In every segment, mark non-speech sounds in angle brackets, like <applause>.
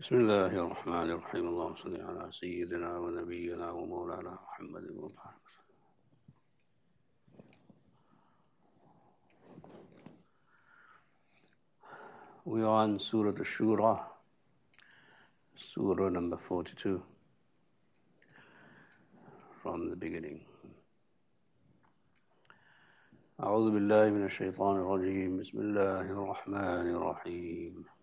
بسم الله الرحمن الرحيم. اللهم صل على سيدنا ونبينا ومولانا محمد وبعد We are on Surah Al-Shura, Surah number 42, from the beginning. أعوذ بالله من الشيطان الرجيم بسم الله الرحمن الرحيم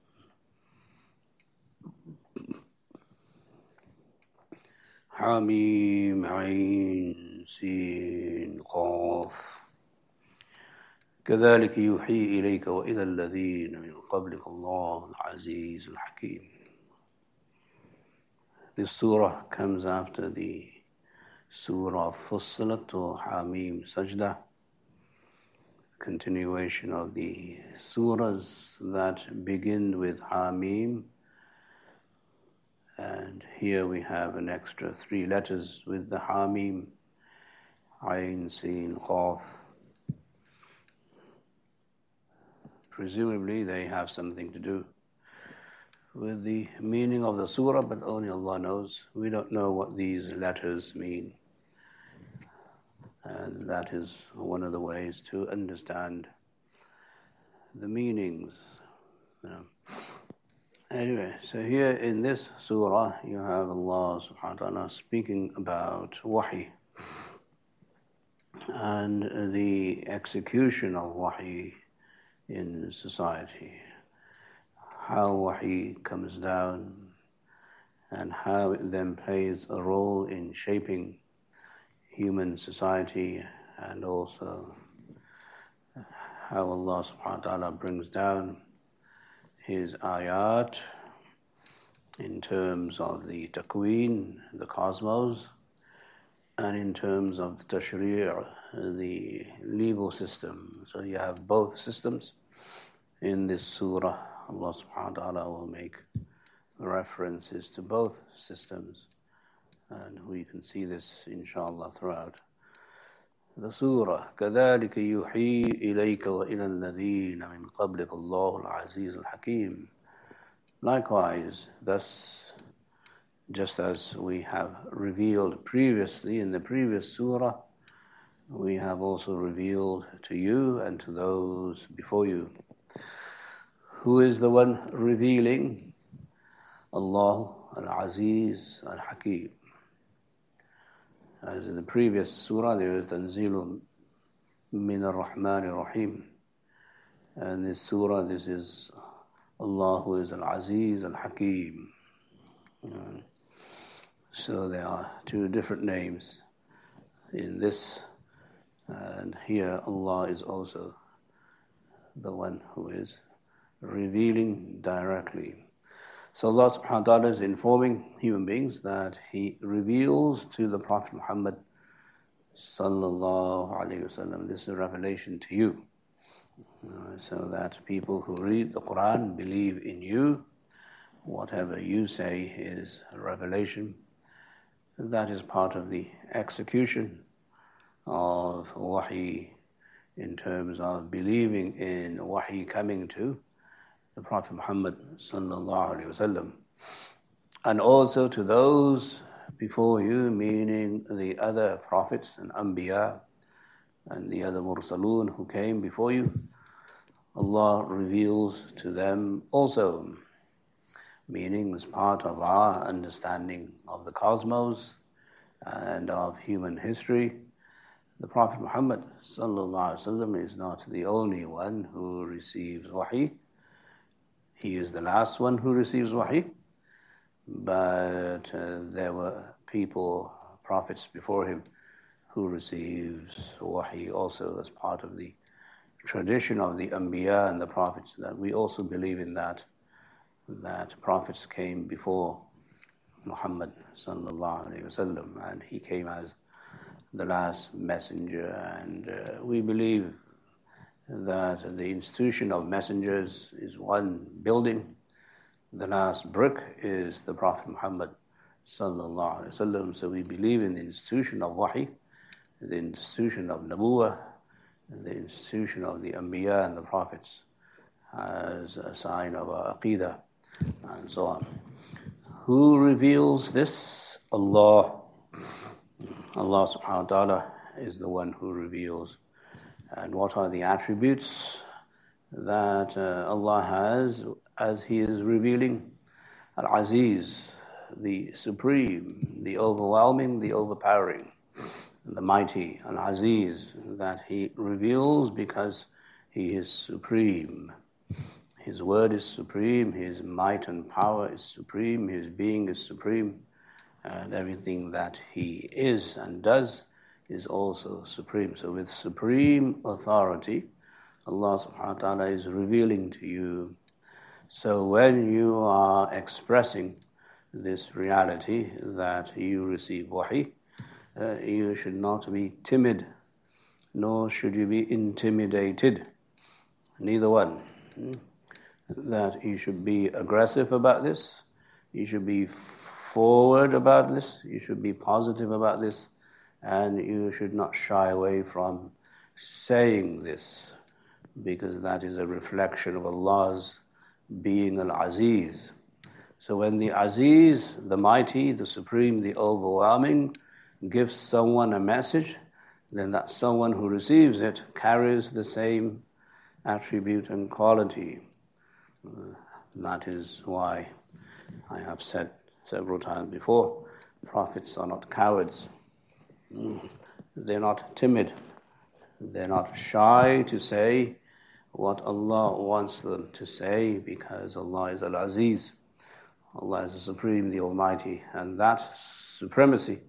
حميم عين سين قاف كذلك يوحي إليك وإلى الذين من قبلك الله العزيز الحكيم This surah comes after the surah Fussilat or Hamim Sajda continuation of the surahs that begin with Hamim and here we have an extra three letters with the Hamim Ain Sin Qaf presumably they have something to do with the meaning of the surah, but only Allah knows. We don't know what these letters mean. And that is one of the ways to understand the meanings. You know. Anyway, so here in this surah, you have Allah subhanahu wa ta'ala speaking about wahi and the execution of wahi in society, how wahi comes down, and how it then plays a role in shaping human society, and also how Allah subhanahu wa ta'ala brings down His ayat in terms of the takween, the cosmos, and in terms of the tashri', the legal system. So you have both systems in this surah, Allah subhanahu wa ta'ala will make references to both systems. And we can see this inshallah throughout the surah. كذلك يوحي إليك وإلى الذين من قبلك الله العزيز الحكيم. Likewise, thus, just as we have revealed previously in the previous surah, we have also revealed to you and to those before you. Who is the one revealing? Allah Al-Aziz Al-Hakim. As in the previous surah, there is Tanzilu Min Ar-Rahman Ar-Rahim. And this surah, this is Allah who is Al-Aziz Al-Hakim. So there are two different names in this, and here Allah is also the one who is revealing directly. So Allah subhanahu wa ta'ala is informing human beings that He reveals to the Prophet Muhammad sallallahu alayhi wasallam. This is a revelation to you. Uh, so that people who read the Quran believe in you. Whatever you say is a revelation. That is part of the execution of wahi in terms of believing in wahi coming to the Prophet Muhammad wasallam, and also to those before you, meaning the other prophets and anbiya and the other mursalun who came before you. Allah reveals to them also, meaning as part of our understanding of the cosmos and of human history. The Prophet Muhammad is not the only one who receives wahi. He is the last one who receives wahi, but uh, there were people, prophets before him, who receives wahi also as part of the tradition of the Anbiya and the prophets. That we also believe in that, that prophets came before Muhammad sallallahu alaihi wasallam, and he came as the last messenger, and uh, we believe that the institution of messengers is one building. The last brick is the Prophet Muhammad sallallahu alaihi wasallam. So we believe in the institution of wahi, the institution of nabuwa, the institution of the anbiya and the prophets as a sign of our aqidah and so on. Who reveals this? Allah. Allah subhanahu wa ta'ala is the one who reveals. And what are the attributes that uh, Allah has as He is revealing? Al Aziz, the supreme, the overwhelming, the overpowering, the mighty, Al Aziz, that He reveals because He is supreme. His word is supreme, His might and power is supreme, His being is supreme, and everything that He is and does is also supreme. So, with supreme authority, Allah subhanahu wa ta'ala is revealing to you. So, when you are expressing this reality that you receive wahi, uh, you should not be timid, nor should you be intimidated. Neither one. That you should be aggressive about this, you should be forward about this, you should be positive about this, and you should not shy away from saying this because that is a reflection of Allah's being Al Aziz. So when the Aziz, the mighty, the supreme, the overwhelming, gives someone a message, then that someone who receives it carries the same attribute and quality. That is why I have said several times before prophets are not cowards. They're not timid. They're not shy to say what Allah wants them to say because Allah is Al Aziz. Allah is the Supreme, the Almighty, and that supremacy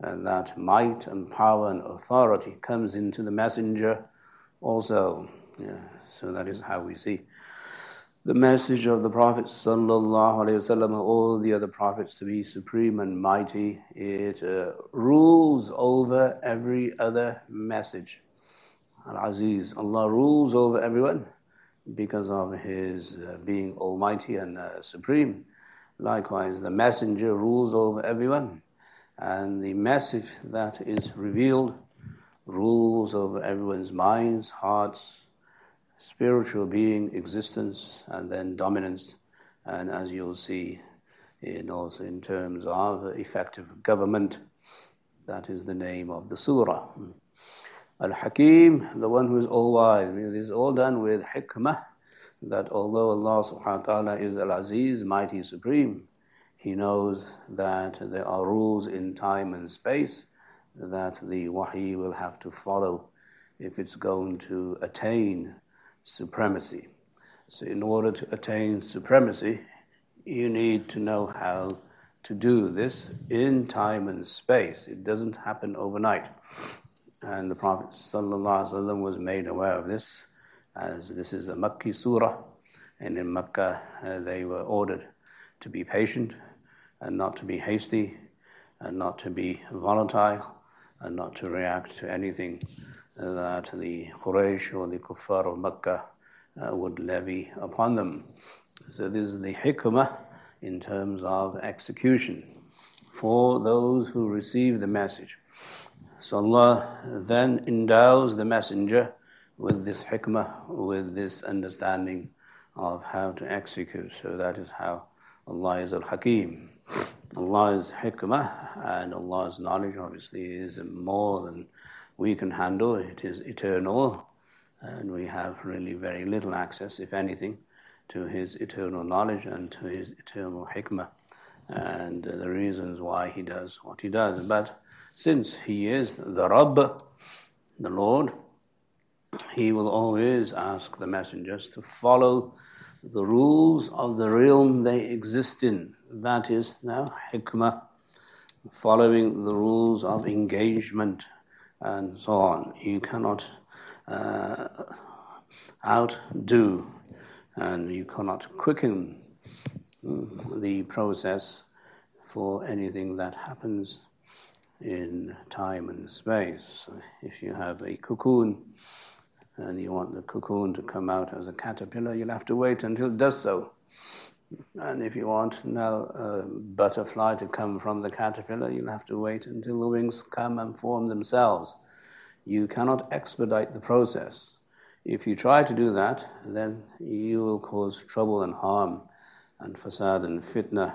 and that might and power and authority comes into the messenger also. Yeah, so that is how we see the message of the Prophet wasallam, all the other prophets to be supreme and mighty. It uh, rules over every other message. Al Aziz, Allah rules over everyone because of His uh, being Almighty and uh, supreme. Likewise, the Messenger rules over everyone, and the message that is revealed rules over everyone's minds, hearts, spiritual being, existence, and then dominance. And as you'll see, in also in terms of effective government, that is the name of the surah. Al Hakim, the one who is all wise. This is all done with hikmah, that although Allah subhanahu wa ta'ala is Al Aziz, mighty, supreme, He knows that there are rules in time and space that the wahi will have to follow if it's going to attain supremacy. So, in order to attain supremacy, you need to know how to do this in time and space. It doesn't happen overnight. And the Prophet ﷺ was made aware of this, as this is a Makki surah, and in Makkah uh, they were ordered to be patient and not to be hasty and not to be volatile and not to react to anything that the Quraysh or the Kuffar of Mecca uh, would levy upon them. So this is the hikmah in terms of execution for those who receive the message. So Allah then endows the messenger with this hikmah, with this understanding of how to execute. So that is how Allah is Al Hakim. Allah's hikmah and Allah's knowledge obviously is more than we can handle. It is eternal, and we have really very little access, if anything, to His eternal knowledge and to His eternal hikmah, and the reasons why He does what He does. But since He is the Rabb, the Lord, He will always ask the messengers to follow the rules of the realm they exist in. That is now hikmah, following the rules of engagement and so on. You cannot uh, outdo and you cannot quicken the process for anything that happens in time and space. If you have a cocoon and you want the cocoon to come out as a caterpillar, you'll have to wait until it does so. And if you want now a butterfly to come from the caterpillar, you'll have to wait until the wings come and form themselves. You cannot expedite the process. If you try to do that, then you will cause trouble and harm and fasad and fitna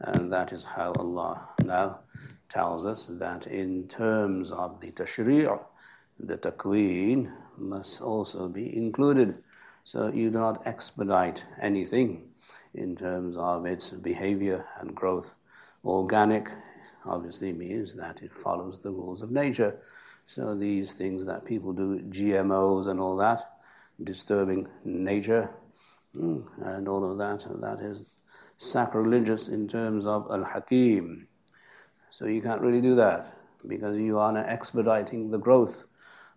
And that is how Allah now tells us that in terms of the tashri', the takween must also be included. So you do not expedite anything in terms of its behavior and growth. Organic obviously means that it follows the rules of nature. So these things that people do, GMOs and all that, disturbing nature, hmm, and all of that, that is sacrilegious in terms of Al Hakim. So you can't really do that because you are now expediting the growth.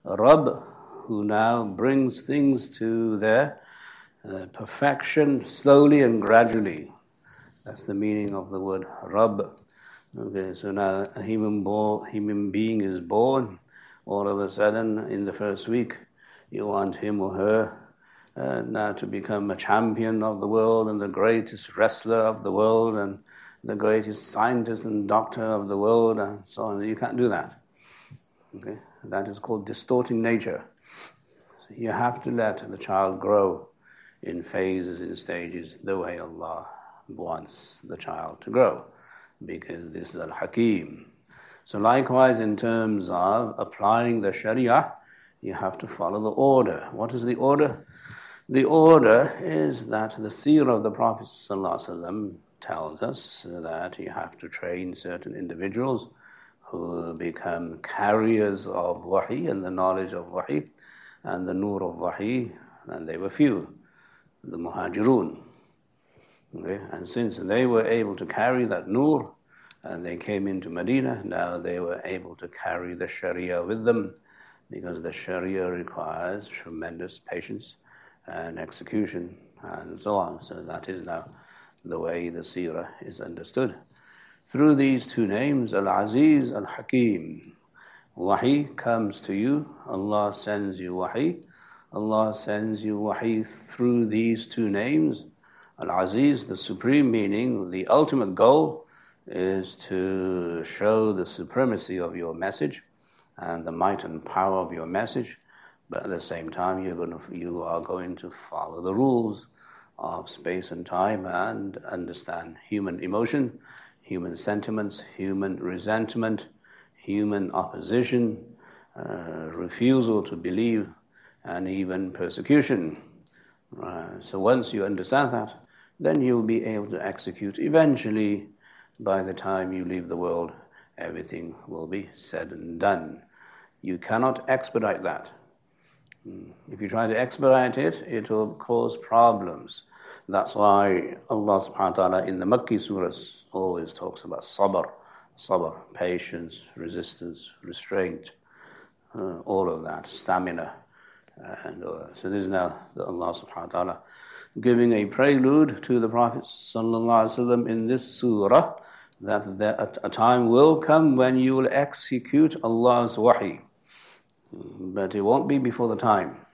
Rabb, who now brings things to their perfection slowly and gradually. That's the meaning of the word Rabb. Okay, so now a human, human being is born. All of a sudden, in the first week, you want him or her uh, now to become a champion of the world and the greatest wrestler of the world and the greatest scientist and doctor of the world and so on. You can't do that. Okay? That is called distorting nature. So you have to let the child grow in phases, in stages, the way Allah wants the child to grow, because this is Al Hakim. So, likewise, in terms of applying the Sharia, you have to follow the order. What is the order? The order is that the seerah of the Prophet tells us that you have to train certain individuals who become carriers of wahi and the knowledge of wahi and the nur of wahi, and they were few, the muhajirun. Okay? And since they were able to carry that nur, and they came into Medina, now they were able to carry the Sharia with them because the Sharia requires tremendous patience and execution and so on. So that is now the way the seerah is understood. Through these two names, Al Aziz, Al Hakim, Wahi comes to you, Allah sends you Wahi. Allah sends you Wahi through these two names. Al Aziz, the supreme meaning, the ultimate goal is to show the supremacy of your message and the might and power of your message but at the same time, you're going to, you are going to follow the rules of space and time and understand human emotion, human sentiments, human resentment, human opposition, uh, refusal to believe, and even persecution. Uh, so once you understand that, then you'll be able to execute. Eventually, by the time you leave the world, everything will be said and done. You cannot expedite that. Hmm. If you try to expedite it, it will cause problems. That's why Allah subhanahu wa ta'ala in the Makki surahs always talks about sabr, sabr, patience, resistance, restraint, uh, all of that, stamina. And uh, so this is now Allah subhanahu wa ta'ala giving a prelude to the Prophet sallallahu in this surah that there, a time will come when you will execute Allah's wahi. But it won't be before the time.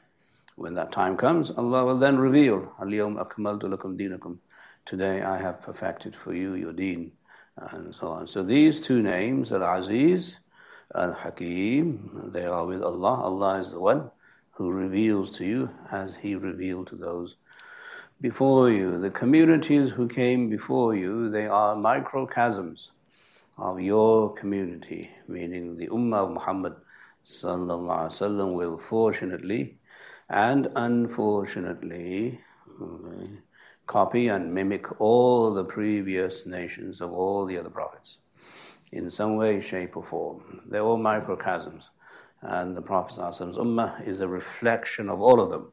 When that time comes, Allah will then reveal, Al-yawm akmaltu lakum dinakum. Today I have perfected for you your deen, and so on. So these two names, Al-Aziz, Al-Hakim, they are with Allah. Allah is the one who reveals to you as He revealed to those before you. The communities who came before you, they are microcosms of your community, meaning the Ummah of Muhammad wasallam will fortunately and unfortunately mm, copy and mimic all the previous nations of all the other prophets in some way, shape, or form. They're all microcosms. And the Prophet's Ummah is a reflection of all of them.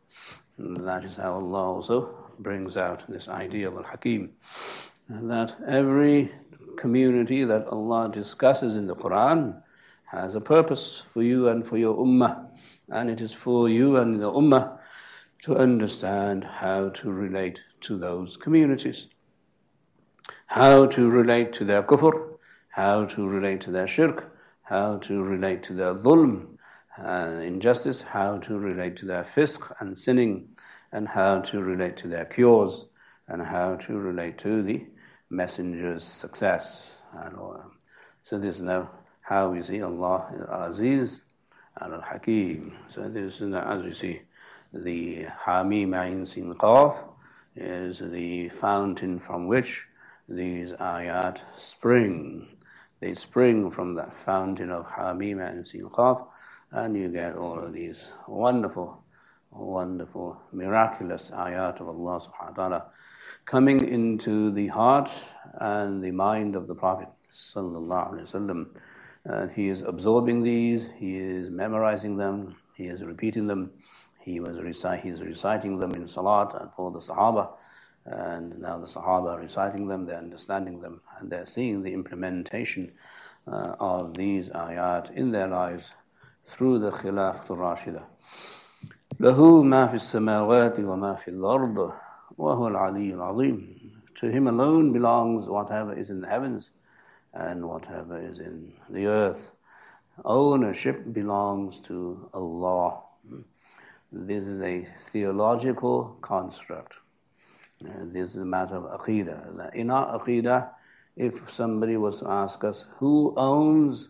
And that is how Allah also brings out this idea of Al Hakim. That every community that Allah discusses in the Quran has a purpose for you and for your ummah. And it is for you and the ummah to understand how to relate to those communities, how to relate to their kufr, how to relate to their shirk, how to relate to their dhulm and injustice, how to relate to their fisq and sinning, and how to relate to their cures, and how to relate to the messenger's success. All. Uh, so this is now how we see Allah uh, Aziz and Al Hakim. So this is as we see the Hamim Ain Sin Qaf is the fountain from which these ayat spring. They spring from that fountain of Hamim and Sin and you get all of these wonderful, wonderful, miraculous ayat of Allah subhanahu wa ta'ala coming into the heart and the mind of the Prophet sallallahu alaihi wasallam. And he is absorbing these, he is memorizing them, he is repeating them, he was recite, he's reciting them in salat and for the Sahaba, and now the Sahaba are reciting them, they're understanding them, and they're seeing the implementation uh, of these ayat in their lives through the Khilaf to Rashida. Lahu ma fi samawati wa ma fi al-ard wa huwa al-ali azim. To him alone belongs whatever is in the heavens and whatever is in the earth. Ownership belongs to Allah. This is a theological construct. This is a matter of aqidah. In our aqidah, if somebody was to ask us, who owns?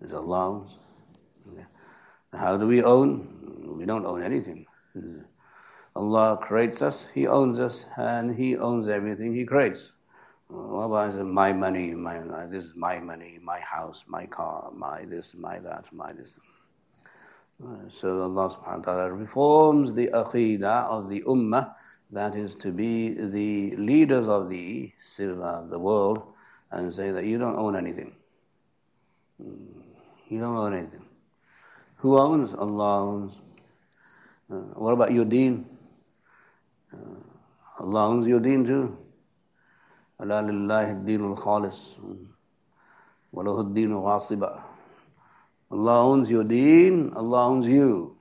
It's Allah owns. How do we own? We don't own anything. Allah creates us, He owns us, and He owns everything He creates. What about my money, my, this is my money, my house, my car, my this, my that, my this. So Allah subhanahu wa ta'ala reforms the aqidah of the ummah, that is to be the leaders of the, of uh, the world, and say that you don't own anything. You don't own anything. Who owns? Allah owns. Uh, what about your deen? Uh, Allah owns your deen too. ألا لله الدين الخالص وله الدين واصبا Allah owns your deen, Allah owns you.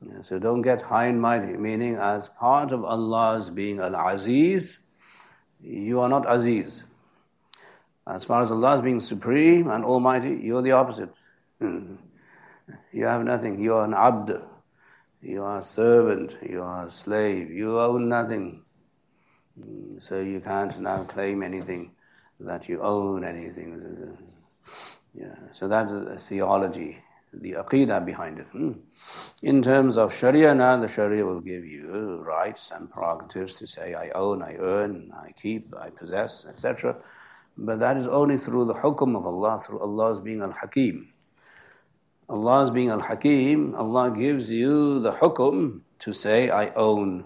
Yeah, so don't get high and mighty, meaning as part of Allah's being Al-Aziz, you are not Aziz. As far as Allah's being supreme and almighty, you're the opposite. <laughs> You have nothing. You are an abd. You are a servant. You are a slave. You own nothing. So you can't now claim anything that you own anything. Yeah. So that's the theology, the aqidah behind it. Hmm. In terms of Sharia, now the Sharia will give you rights and prerogatives to say, I own, I earn, I keep, I possess, etc. But that is only through the hukum of Allah, through Allah's being Al Hakim. Allah's being Al Hakim, Allah gives you the hukum to say, I own.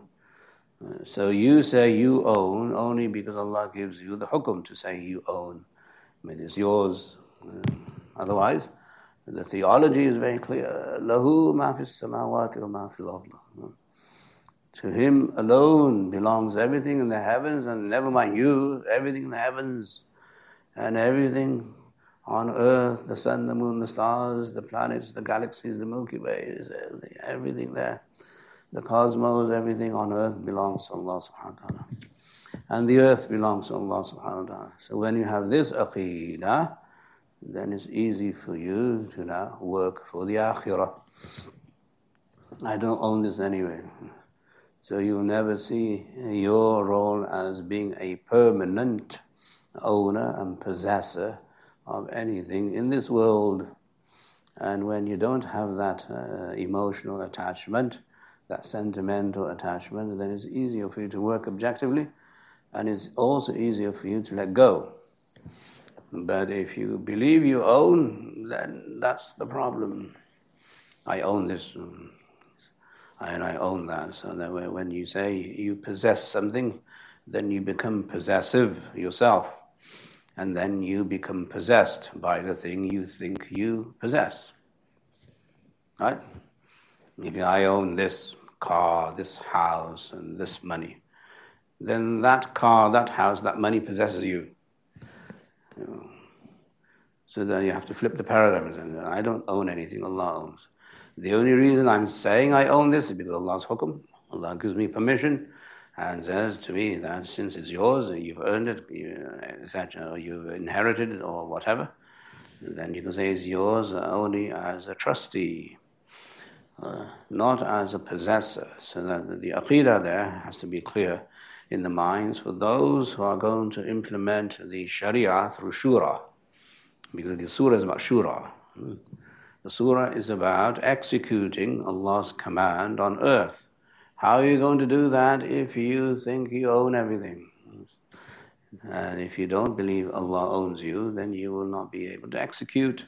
So you say you own only because Allah gives you the hukum to say you own. I mean, It is yours. Uh, otherwise, the theology is very clear. Lahu ma fis samawati wa ma fil To Him alone belongs everything in the heavens, and never mind you, everything in the heavens and everything on earth, the sun, the moon, the stars, the planets, the galaxies, the Milky Way, everything there. The cosmos, everything on earth belongs to Allah subhanahu wa ta'ala. And the earth belongs to Allah subhanahu wa ta'ala. So when you have this aqidah, then it's easy for you to now work for the akhirah. I don't own this anyway. So you'll never see your role as being a permanent owner and possessor of anything in this world. And when you don't have that uh, emotional attachment, that sentimental attachment, then it's easier for you to work objectively and it's also easier for you to let go. But if you believe you own, then that's the problem. I own this um, and I own that. So that when you say you possess something, then you become possessive yourself and then you become possessed by the thing you think you possess. Right? If I own this car, this house, and this money, then that car, that house, that money possesses you. So then you have to flip the paradigms, and I don't own anything, Allah owns. The only reason I'm saying I own this is because Allah's hukum. Allah gives me permission and says to me that since it's yours, you've earned it, etc., or you've inherited it, or whatever, then you can say it's yours only as a trustee, uh, not as a possessor. So that the aqidah there has to be clear in the minds for those who are going to implement the Sharia through Shura, because the Surah is about Shura. Hmm. The Surah is about executing Allah's command on earth. How are you going to do that if you think you own everything? And if you don't believe Allah owns you, then you will not be able to execute,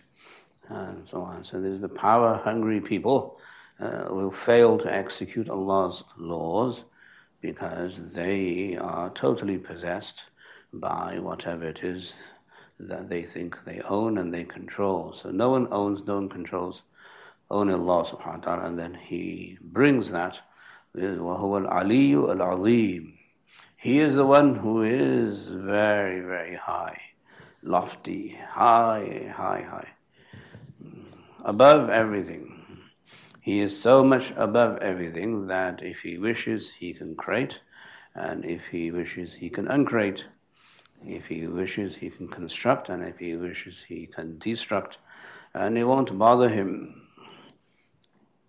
and so on. So there's the power hungry people uh, will fail to execute Allah's laws because they are totally possessed by whatever it is that they think they own and they control. So no one owns, no one controls, only Allah subhanahu wa ta'ala. And then He brings that وَهُوَ الْعَلِيُّ الْعَظِيمُ He is the one who is very, very high, lofty, high, high, high, above everything. He is so much above everything that if He wishes, He can create, and if He wishes, He can uncreate. If he wishes, he can construct, and if he wishes, he can destruct, and it won't bother him.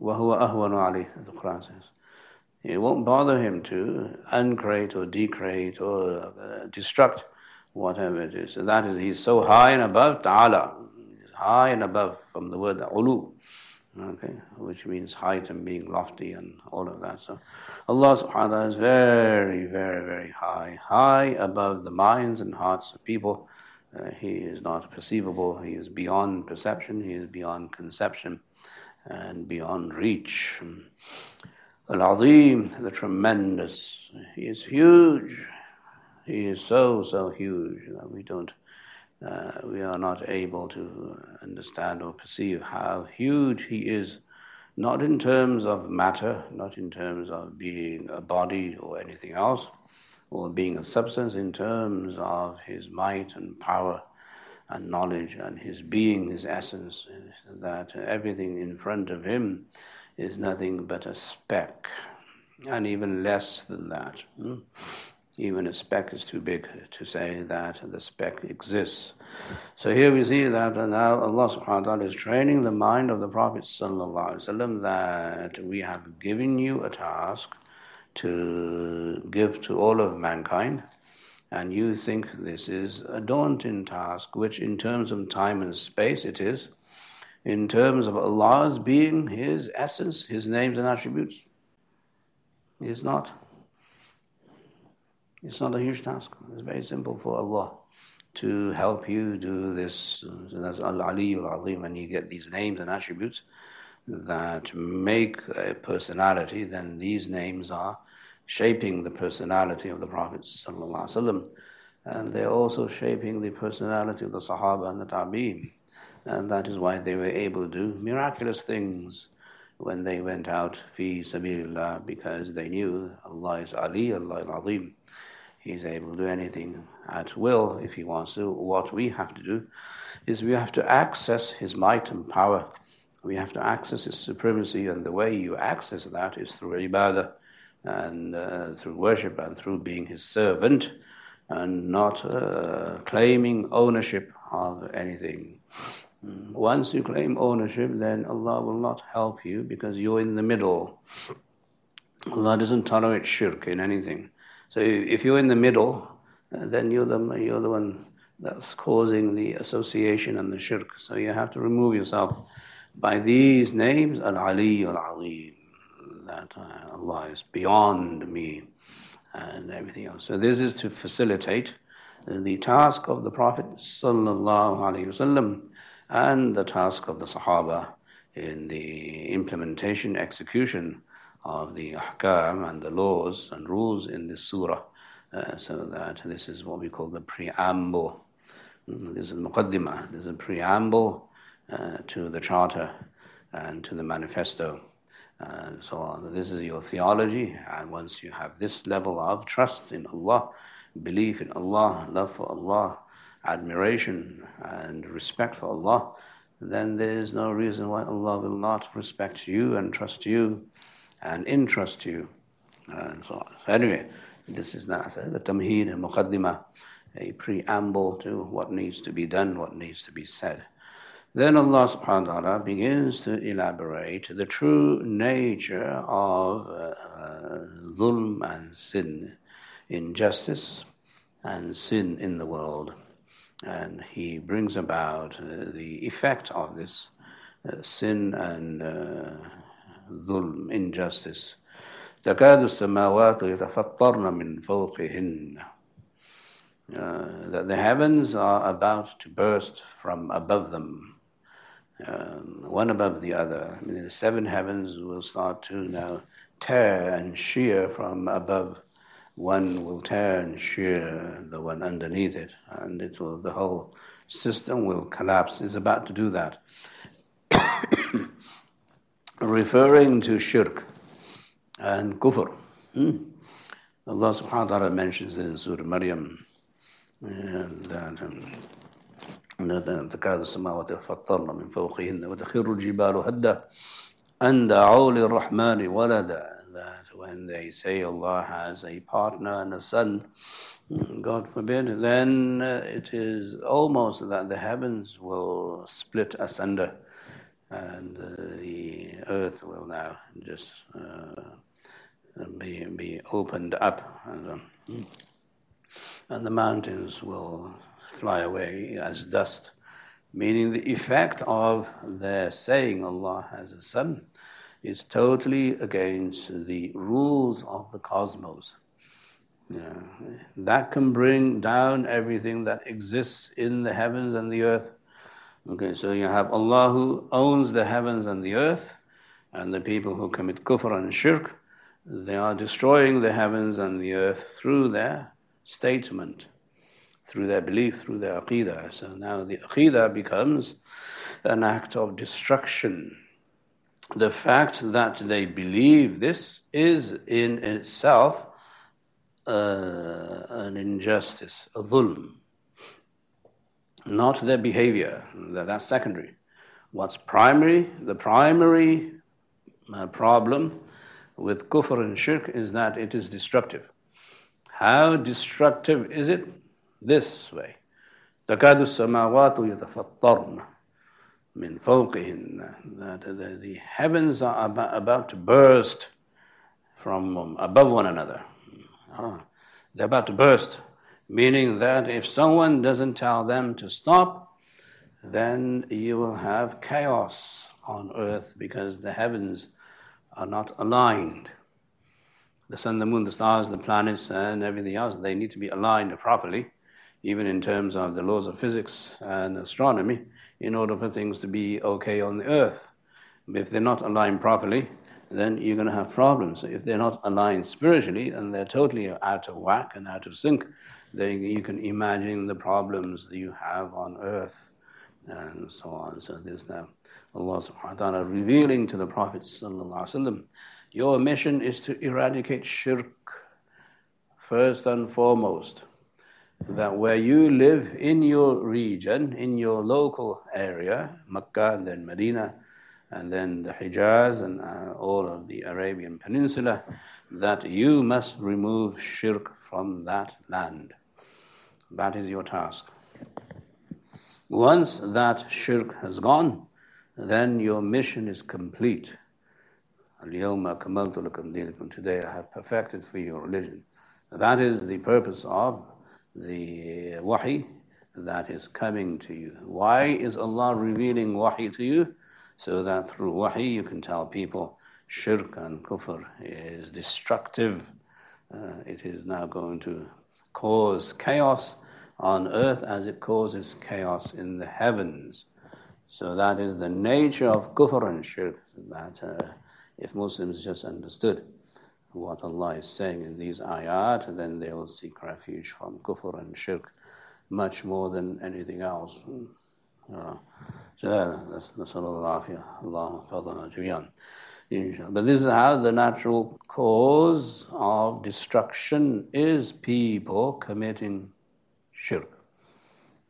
وَهُوَ أَهْوَنُ عَلَيْهِ, the Quran says. It won't bother him to uncreate or decreate or uh, destruct whatever it is. So that is, he's so high and above ta'ala. High and above from the word ulu okay, which means height and being lofty and all of that. So Allah subhanahu wa ta'ala is very, very, very high, high above the minds and hearts of people. Uh, he is not perceivable, He is beyond perception, He is beyond conception, and beyond reach. Al Azim, the tremendous, He is huge. He is so, so huge that we don't uh, we are not able to understand or perceive how huge He is, not in terms of matter, not in terms of being a body or anything else, or being a substance, in terms of His might and power and knowledge and His being, His essence, that everything in front of Him is nothing but a speck, and even less than that. Hmm? Even a speck is too big to say that the speck exists. So here we see that now Allah subhanahu wa ta'ala is training the mind of the Prophet sallallahu that we have given you a task to give to all of mankind and you think this is a daunting task, which in terms of time and space it is, in terms of Allah's being, His essence, His names and attributes, it is not. It's not a huge task. It's very simple for Allah to help you do this. So that's Al Aliyul Azim, and you get these names and attributes that make a personality, then these names are shaping the personality of the Prophet. And they're also shaping the personality of the Sahaba and the Tabi'in. And that is why they were able to do miraculous things when they went out fi sabilillah because they knew Allah is Ali, Allah is Azim. He's able to do anything at will if he wants to. What we have to do is we have to access his might and power. We have to access his supremacy, and the way you access that is through ibadah and uh, through worship and through being his servant and not uh, claiming ownership of anything. Once you claim ownership, then Allah will not help you because you're in the middle. Allah doesn't tolerate shirk in anything. So if you're in the middle, uh, then you're the, you're the one that's causing the association and the shirk. So you have to remove yourself by these names, Al-Ali, Al-Alim, that uh, Allah is beyond me and everything else. So this is to facilitate the task of the Prophet sallallahu alaihi wasallam and the task of the Sahaba in the implementation, execution of the ahkam and the laws and rules in this surah. Uh, so that this is what we call the preamble. Mm, this is muqaddimah. This is a preamble uh, to the charter and to the manifesto. And so. This is your theology, and once you have this level of trust in Allah, belief in Allah, love for Allah, admiration and respect for Allah, then there is no reason why Allah will not respect you and trust you and entrust you, and so on. So anyway, this is not the tamheed and muqaddimah, a preamble to what needs to be done, what needs to be said. Then Allah subhanahu wa ta'ala begins to elaborate the true nature of uh, dhulm and sin, injustice and sin in the world And he brings about uh, the effect of this uh, sin and uh, ظلم injustice تكاد السماوات يتفطرن من فوقهن uh, that the heavens are about to burst from above them, um, one above the other. I mean, the seven heavens will start to now tear and shear from above. One will tear and shear the one underneath it, and it will, the whole system will collapse. It's about to do that. <coughs> Referring to shirk and kufr. Hmm? Allah subhanahu wa ta'ala mentions in Surah Maryam that تكاد السماوات يفطرن من فوقهن وتخر الجبال هدا أن دعوا للرحمن ولدا when they say Allah has a partner and a son, God forbid, then it is almost that the heavens will split asunder and the earth will now just uh, be, be opened up. And, um, and the mountains will fly away as dust, meaning the effect of their saying Allah has a son is totally against the rules of the cosmos. Yeah. That can bring down everything that exists in the heavens and the earth. Okay, so you have Allah who owns the heavens and the earth, and the people who commit kufr and shirk, they are destroying the heavens and the earth through their statement, through their belief, through their aqidah. So now the aqidah becomes an act of destruction The fact that they believe this is in itself uh, an injustice, a dhulm. Not their behavior, that's secondary. What's primary? The primary uh, problem with kufr and shirk is that it is destructive. How destructive is it? This way. تكاد السماوات يتفطرن min fawqihin, that the, the heavens are about, about to burst from um, above one another. Ah. They're about to burst, meaning that if someone doesn't tell them to stop, then you will have chaos on earth because the heavens are not aligned. The sun, the moon, the stars, the planets, and everything else, they need to be aligned properly even in terms of the laws of physics and astronomy, in order for things to be okay on the earth. If they're not aligned properly, then you're going to have problems. If they're not aligned spiritually and they're totally out of whack and out of sync, then you can imagine the problems that you have on earth and so on. So this now Allah subhanahu wa ta'ala revealing to the Prophet wasallam your mission is to eradicate shirk first and foremost. That where you live in your region, in your local area, Makkah and then Medina, and then the Hijaz and uh, all of the Arabian Peninsula, that you must remove shirk from that land. That is your task. Once that shirk has gone, then your mission is complete. Today I have perfected for you religion. That is the purpose of the wahi that is coming to you. Why is Allah revealing wahi to you? So that through wahi you can tell people shirk and kufr is destructive. Uh, it is now going to cause chaos on earth as it causes chaos in the heavens. So that is the nature of kufr and shirk. That uh, if Muslims just understood what Allah is saying in these ayat, then they will seek refuge from kufr and shirk much more than anything else. Uh, But this is how the natural cause of destruction is people committing shirk.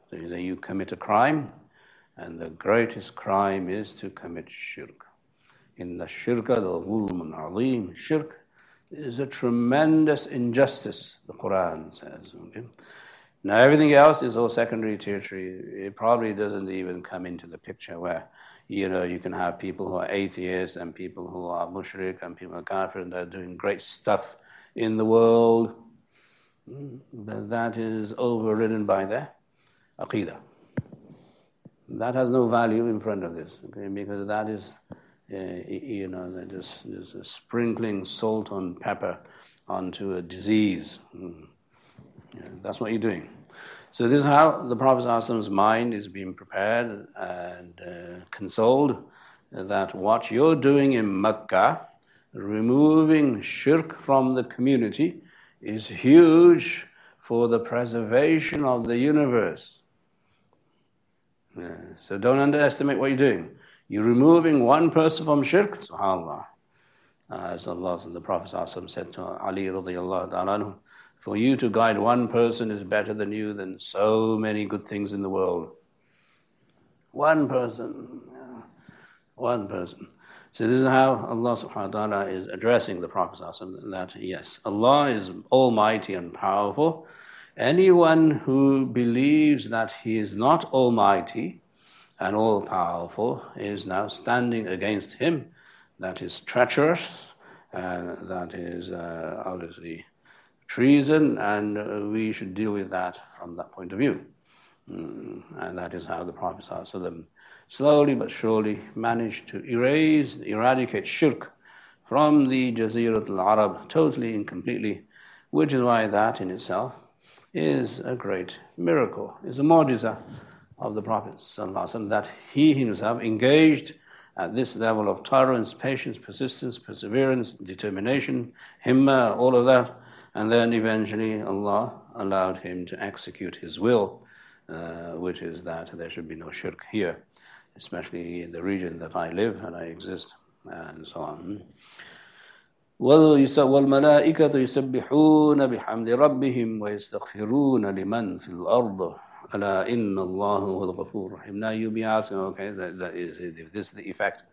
So you commit a crime, and the greatest crime is to commit shirk. In the shirk, the zulmun alim, shirk is a tremendous injustice, the Quran says. Okay? Now, everything else is all secondary, territory. It probably doesn't even come into the picture where, you know, you can have people who are atheists and people who are mushrik and people who are kafir and they're doing great stuff in the world hmm, but that is overridden by the aqidah. That has no value in front of this, okay, because that is, you know, just, just sprinkling salt on pepper onto a disease. Mm. That's what you're doing. So this is how the Prophet's mind is being prepared and uh, consoled that what you're doing in Mecca, removing shirk from the community, is huge for the preservation of the universe. Yeah. So don't underestimate what you're doing. You're removing one person from shirk, subhanAllah. Uh, as Allah, the Prophet said to Ali radiallahu for you to guide one person is better than you than so many good things in the world. One person. One person. So this is how Allah subhanahu wa ta'ala is addressing the Prophet that yes, Allah is almighty and powerful. Anyone who believes that he is not almighty and all powerful is now standing against him. That is treacherous, and that is uh, obviously treason, and uh, we should deal with that from that point of view. Mm, and that is how the Prophet slowly but surely managed to erase, eradicate shirk from the Jazirat al-Arab totally and completely, which is why that in itself is a great miracle, is a mu'jiza of the Prophet ﷺ, that he himself engaged at this level of tolerance, patience, persistence, perseverance, determination, himma, all of that, and then eventually Allah allowed him to execute his will, uh, which is that there should be no shirk here, especially in the region that I live and I exist, and so on. والملائكة يسبحون بحمد ربهم ويستغفرون لمن في الأرض Ala inna Allahu ghafur rahim. Now you'll be asking, okay, that, that is, if this is the effect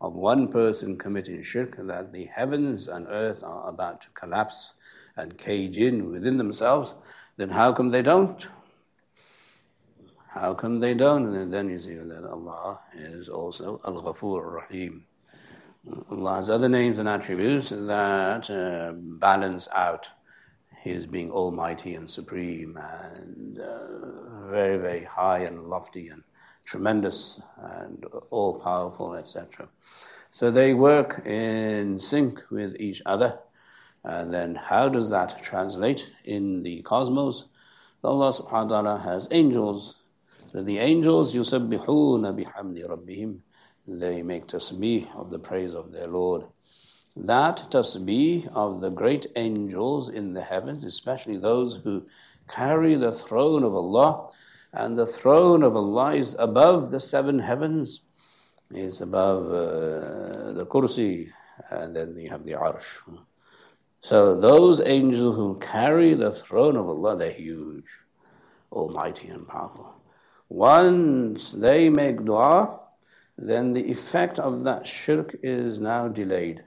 of one person committing shirk, that the heavens and earth are about to collapse and cage in within themselves, then how come they don't? How come they don't? And then you see that Allah is also Al Ghafur Rahim. Allah has other names and attributes that uh, balance out his being almighty and supreme and uh, very, very high and lofty and tremendous and all powerful, etc. So they work in sync with each other. And then how does that translate in the cosmos? Allah subhanahu wa ta'ala has angels. The angels yusabbihuna bihamdi rabbihim. They make tasbih of the praise of their Lord. That tasbih of the great angels in the heavens, especially those who carry the throne of Allah, and the throne of Allah is above the seven heavens, is above uh, the kursi, and then you have the arsh. So those angels who carry the throne of Allah, they're huge, almighty and powerful. Once they make dua, then the effect of that shirk is now delayed.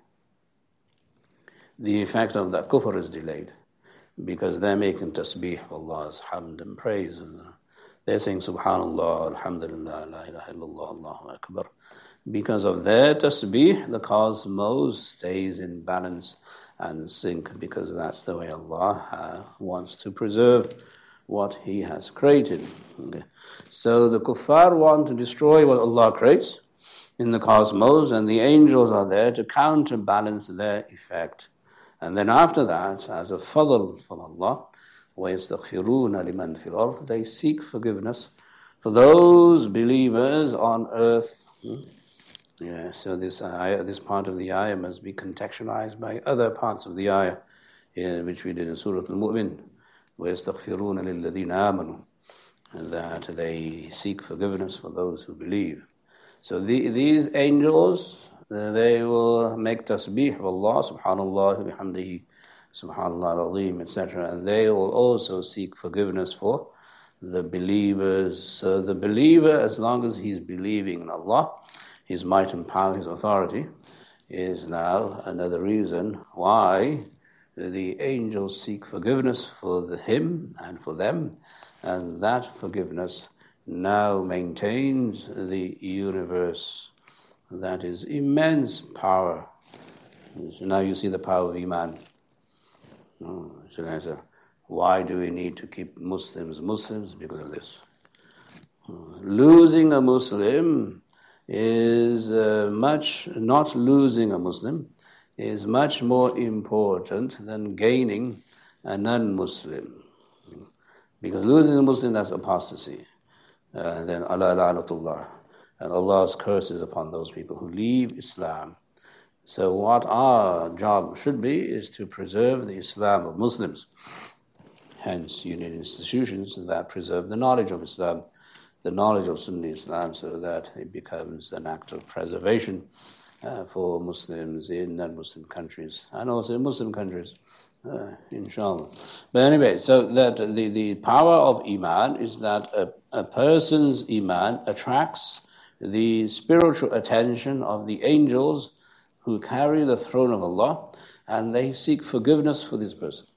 The effect of that kufr is delayed because they're making tasbih of Allah's hamd and praise. They're saying Subhanallah, Alhamdulillah, La ilaha illallah, Allahu Akbar. Because of their tasbih, the cosmos stays in balance and sync because that's the way Allah uh, wants to preserve what He has created. Okay. So the kuffar want to destroy what Allah creates in the cosmos, and the angels are there to counterbalance their effect. And then after that, as a fadl from Allah, they seek forgiveness for those believers on earth. Hmm? Yeah, so this ayah, this part of the ayah must be contextualized by other parts of the ayah, yeah, which we did in Surah Al-Mu'min, وَيَسْتَغْفِرُونَ لِلَّذِينَ آمَنُوا that they seek forgiveness for those who believe. So the, these angels, uh, they will make tasbih of Allah, subhanallah, bihamdihi, subhanallah al-azim, etc. And they will also seek forgiveness for the believers. So the believer, as long as he's believing in Allah, his might and power, his authority, is now another reason why the angels seek forgiveness for the, him and for them, and that forgiveness now maintains the universe. That is immense power. So now you see the power of Iman. So answer, why do we need to keep Muslims Muslims? Because of this. Losing a Muslim is uh, much, not losing a Muslim, is much more important than gaining a non Muslim. Because losing a Muslim, that's apostasy. Uh, then Allah la'anatullah. And Allah's curse is upon those people who leave Islam. So what our job should be is to preserve the Islam of Muslims. Hence, you need institutions that preserve the knowledge of Islam, the knowledge of Sunni Islam, so that it becomes an act of preservation uh, for Muslims in non-Muslim countries and also in Muslim countries. Uh, inshallah. But anyway, so that the, the power of Iman is that a, a person's Iman attracts the spiritual attention of the angels who carry the throne of Allah and they seek forgiveness for this person.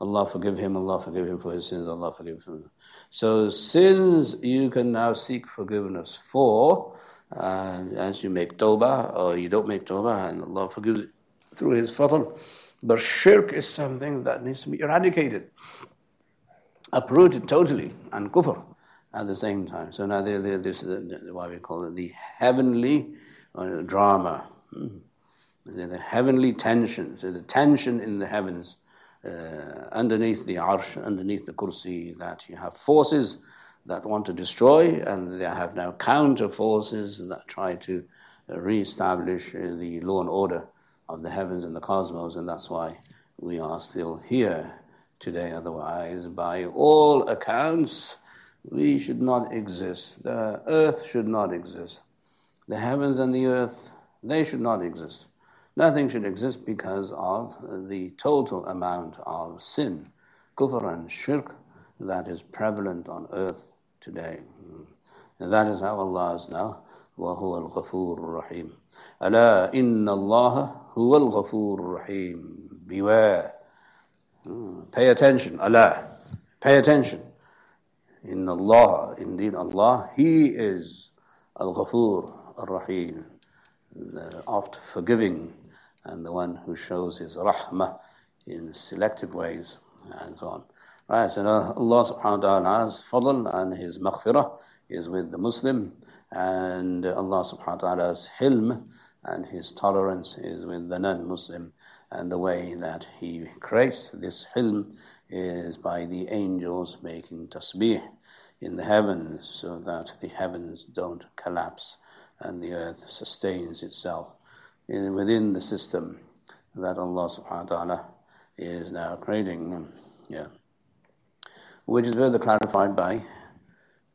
Allah forgive him, Allah forgive him for his sins, Allah forgive him. So sins you can now seek forgiveness for uh, as you make tawbah or you don't make tawbah and Allah forgives it through his fadl. But shirk is something that needs to be eradicated, uprooted totally, and kufr at the same time. So now this is why we call it the heavenly uh, drama, hmm. the heavenly tension. So the tension in the heavens, uh, underneath the arsh, underneath the kursi, that you have forces that want to destroy, and they have now counter forces that try to re-establish uh, the law and order of the heavens and the cosmos, and that's why we are still here today. Otherwise, by all accounts, we should not exist. The earth should not exist. The heavens and the earth, they should not exist. Nothing should exist because of the total amount of sin, kufr and shirk that is prevalent on earth today. And that is how Allah is now. وهو الغفور الرحيم ألا إن الله هو الغفور الرحيم beware pay attention Allah pay attention in Allah indeed Allah He is Al-Ghafur Ar-Rahim the oft forgiving and the one who shows His rahmah in selective ways and so on right so uh, Allah subhanahu wa ta'ala's fadl and His maghfirah is with the Muslim and Allah subhanahu wa ta'ala's hilm and his tolerance is with the non-Muslim. And the way that he creates this hilm is by the angels making tasbih in the heavens so that the heavens don't collapse and the earth sustains itself in, within the system that Allah subhanahu wa ta'ala is now creating. Yeah. Which is further clarified by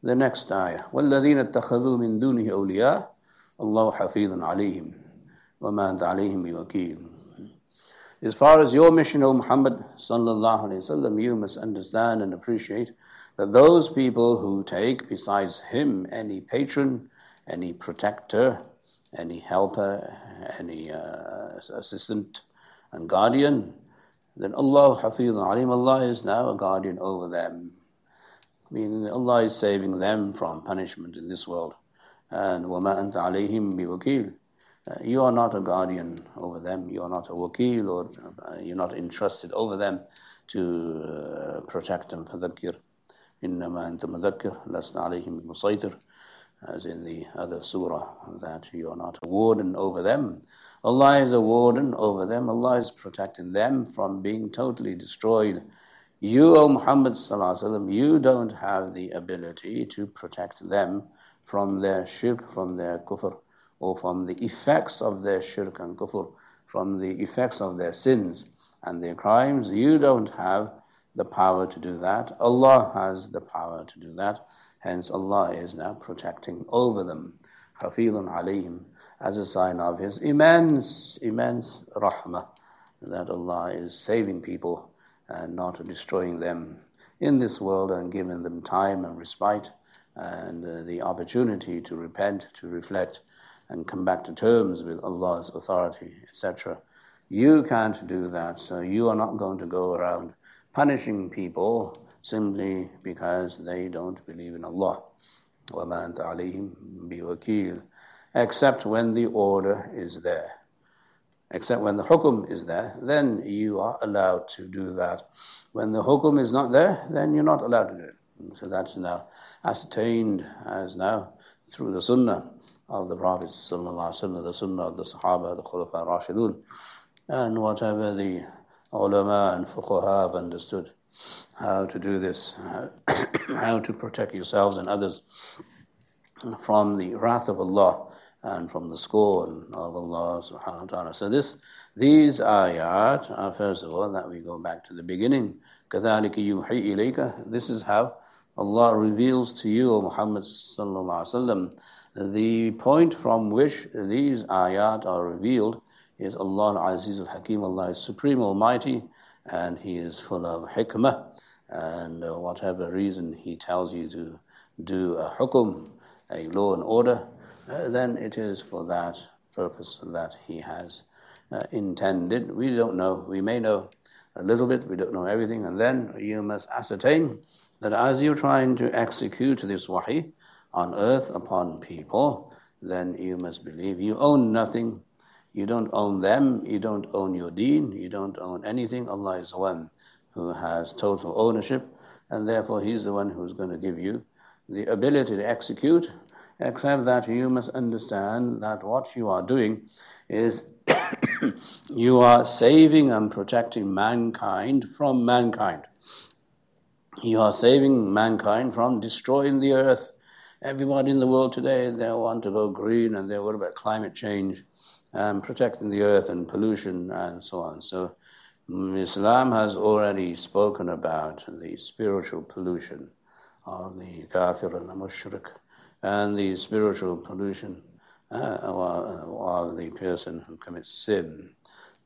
the next ayah. وَالَّذِينَ اتَّخَذُوا مِن دُونِهِ أَوْلِيَاءَ اللَّهُ حَفِيظٌ عَلَيْهِمْ وَمَا أَنْتَ عَلَيْهِمْ بِوَكِيلٍ As far as your mission, O Muhammad sallallahu alayhi wasallam, you must understand and appreciate that those people who take besides him any patron, any protector, any helper, any uh, assistant and guardian, then Allah Hafidun Alim, Allah is now a guardian over them. Meaning Allah is saving them from punishment in this world. And وَمَا أَنْتَ عَلَيْهِمْ بِوَكِيلٍ uh, you are not a guardian over them, you are not a wakil, or uh, you're not entrusted over them to uh, protect them. فَذَكِّرْ إِنَّمَا أَنْتَ مُذَكِّرْ لَسْتَ عَلَيْهِمْ بِمُصَيْطِرْ As in the other surah, that you are not a warden over them. Allah is a warden over them. Allah is protecting them from being totally destroyed. You, O Muhammad you don't have the ability to protect them from their shirk, from their kufr or from the effects of their shirk and kufr, from the effects of their sins and their crimes. You don't have the power to do that. Allah has the power to do that. Hence, Allah is now protecting over them. Hafidun alayhim, as a sign of His immense, immense rahmah, that Allah is saving people and not destroying them in this world and giving them time and respite and uh, the opportunity to repent, to reflect, and come back to terms with Allah's authority, etc. You can't do that, so you are not going to go around punishing people simply because they don't believe in Allah. وَمَا أَنْتَ عَلَيْهِمْ بِوَكِيلٍ Except when the order is there. Except when the hukum is there, then you are allowed to do that. When the hukum is not there, then you're not allowed to do it. So that's now ascertained as now through the Sunnah of the Prophet the Sunnah of the Sahaba, the Khulafa Rashidun, and whatever the ulama and fuqaha have understood how to do this, <coughs> how to protect yourselves and others from the wrath of Allah and from the scorn of Allah subhanahu wa ta'ala. So this, these ayat are first of all that we go back to the beginning. كَذَلِكَ يُوحِي إِلَيْكَ This is how Allah reveals to you, O Muhammad sallallahu alaihi wasallam, the point from which these ayat are revealed is Allah al-Aziz al-Hakim, Allah is supreme, almighty, and He is full of hikmah, and uh, whatever reason He tells you to do a hukum, a law and order, uh, then it is for that purpose that He has uh, intended. We don't know, we may know a little bit, we don't know everything, and then you must ascertain that as you're trying to execute this wahi on earth upon people, then you must believe you own nothing you don't own them, you don't own your deen, you don't own anything. Allah is the one who has total ownership, and therefore He's the one who's going to give you the ability to execute, except that you must understand that what you are doing is <coughs> you are saving and protecting mankind from mankind. You are saving mankind from destroying the earth. Everybody in the world today, they want to go green and they worry about climate change and protecting the earth and pollution and so on. So mm, Islam has already spoken about the spiritual pollution of the kafir and the mushrik and the spiritual pollution uh, of the person who commits sin.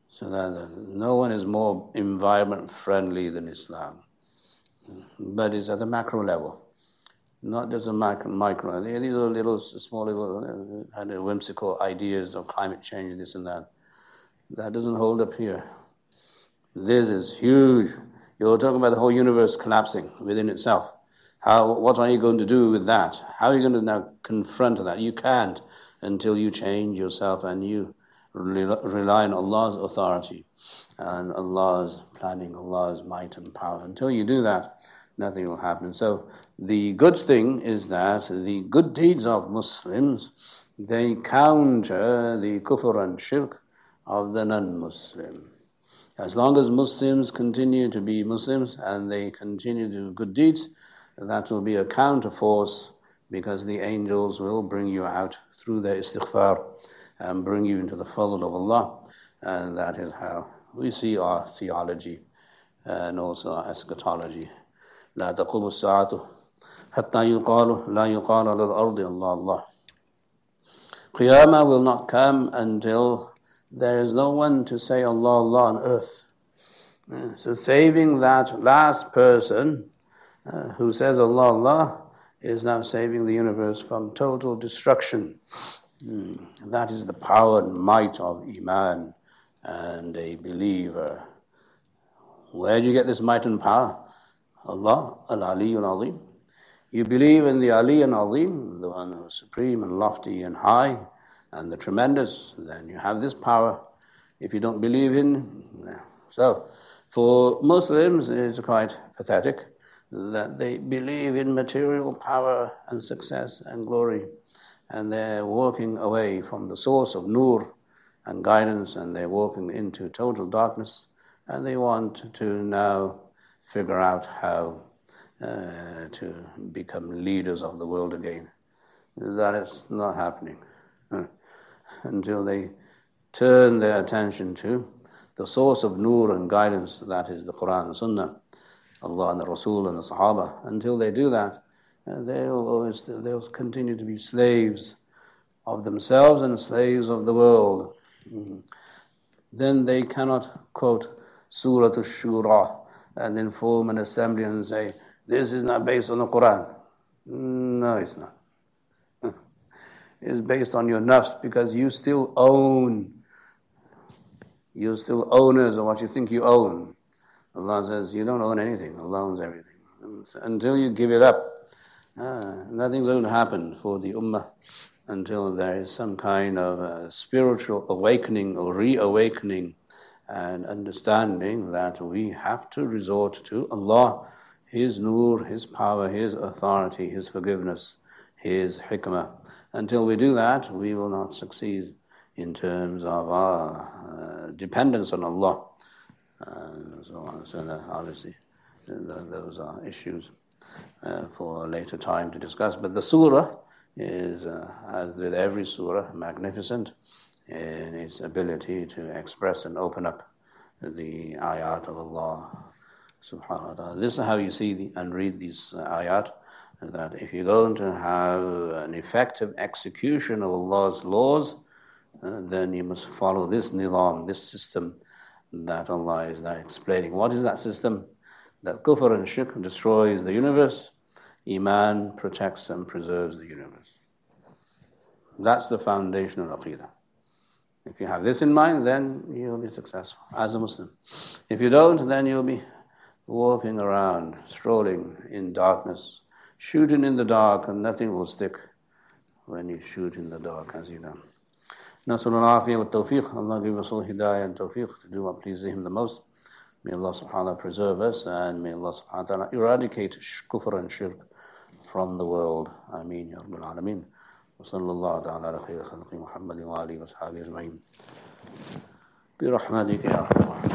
So that uh, no one is more environment friendly than Islam. But it's at the macro level not just a micro. micro. These are little, small, little, uh, kind of whimsical ideas of climate change, this and that. That doesn't hold up here. This is huge. You're talking about the whole universe collapsing within itself. How, what are you going to do with that? How are you going to now confront that? You can't until you change yourself and you rely on Allah's authority and Allah's planning, Allah's might and power. Until you do that, nothing will happen. So the good thing is that the good deeds of Muslims they counter the kufr and shirk of the non-Muslim. As long as Muslims continue to be Muslims and they continue to do good deeds, that will be a counter force because the angels will bring you out through their istighfar and bring you into the fadl of Allah. And that is how we see our theology and also our eschatology. لا تقوم الساعة حتى يقال لا يقال على الأرض الله الله Qiyamah will not come until there is no one to say Allah Allah on earth. So saving that last person uh, who says Allah Allah is now saving the universe from total destruction. Mm. That is the power and might of Iman and a believer. Where do you get this might and power? Allah, Al Ali al Azim. You believe in the Ali and Azim, the one who is supreme and lofty and high and the tremendous, then you have this power. If you don't believe in, no. so for Muslims, it's quite pathetic that they believe in material power and success and glory, and they're walking away from the source of nur and guidance, and they're walking into total darkness, and they want to now figure out how uh, to become leaders of the world again. That is not happening until they turn their attention to the source of nur and guidance, that is the Quran and Sunnah, Allah and the Rasul and the Sahaba. Until they do that, uh, they'll always they'll continue to be slaves of themselves and slaves of the world. Mm. Then they cannot quote Surah Al-Shura and then form an assembly and say, this is not based on the Quran. No, it's not. <laughs> it's based on your nafs because you still own. You're still owners of what you think you own. Allah says you don't own anything. Allah owns everything. Until you give it up, uh, nothing's going to happen for the ummah until there is some kind of spiritual awakening or reawakening and understanding that we have to resort to Allah, His nur, His power, His authority, His forgiveness, His hikmah. Until we do that, we will not succeed in terms of our uh, dependence on Allah. Uh, so on. So that obviously, those are issues uh, for a later time to discuss. But the surah is, uh, as with every surah, magnificent in its ability to express and open up the ayat of Allah This is how you see the, and read these uh, ayat that if you're going to have an effective execution of Allah's laws, uh, then you must follow this nizam, this system that Allah is now explaining. What is that system? That kufr and shirk destroys the universe, Iman protects and preserves the universe. That's the foundation of Aqidah. If you have this in mind, then you'll be successful as a Muslim. If you don't, then you'll be walking around, strolling in darkness, shooting in the dark, and nothing will stick when you shoot in the dark, as you know. نسأل العافية والتوفيق Allah give us all hidayah and tawfiq to do what pleases Him the most. May Allah subhanahu wa ta'ala preserve us and may Allah subhanahu wa ta'ala eradicate kufr and shirk from the world. Ameen Ya Rabbal Alameen. وصلى الله تعالى على خير خلق محمد وآله وأصحابه أجمعين برحمتك يا رحمن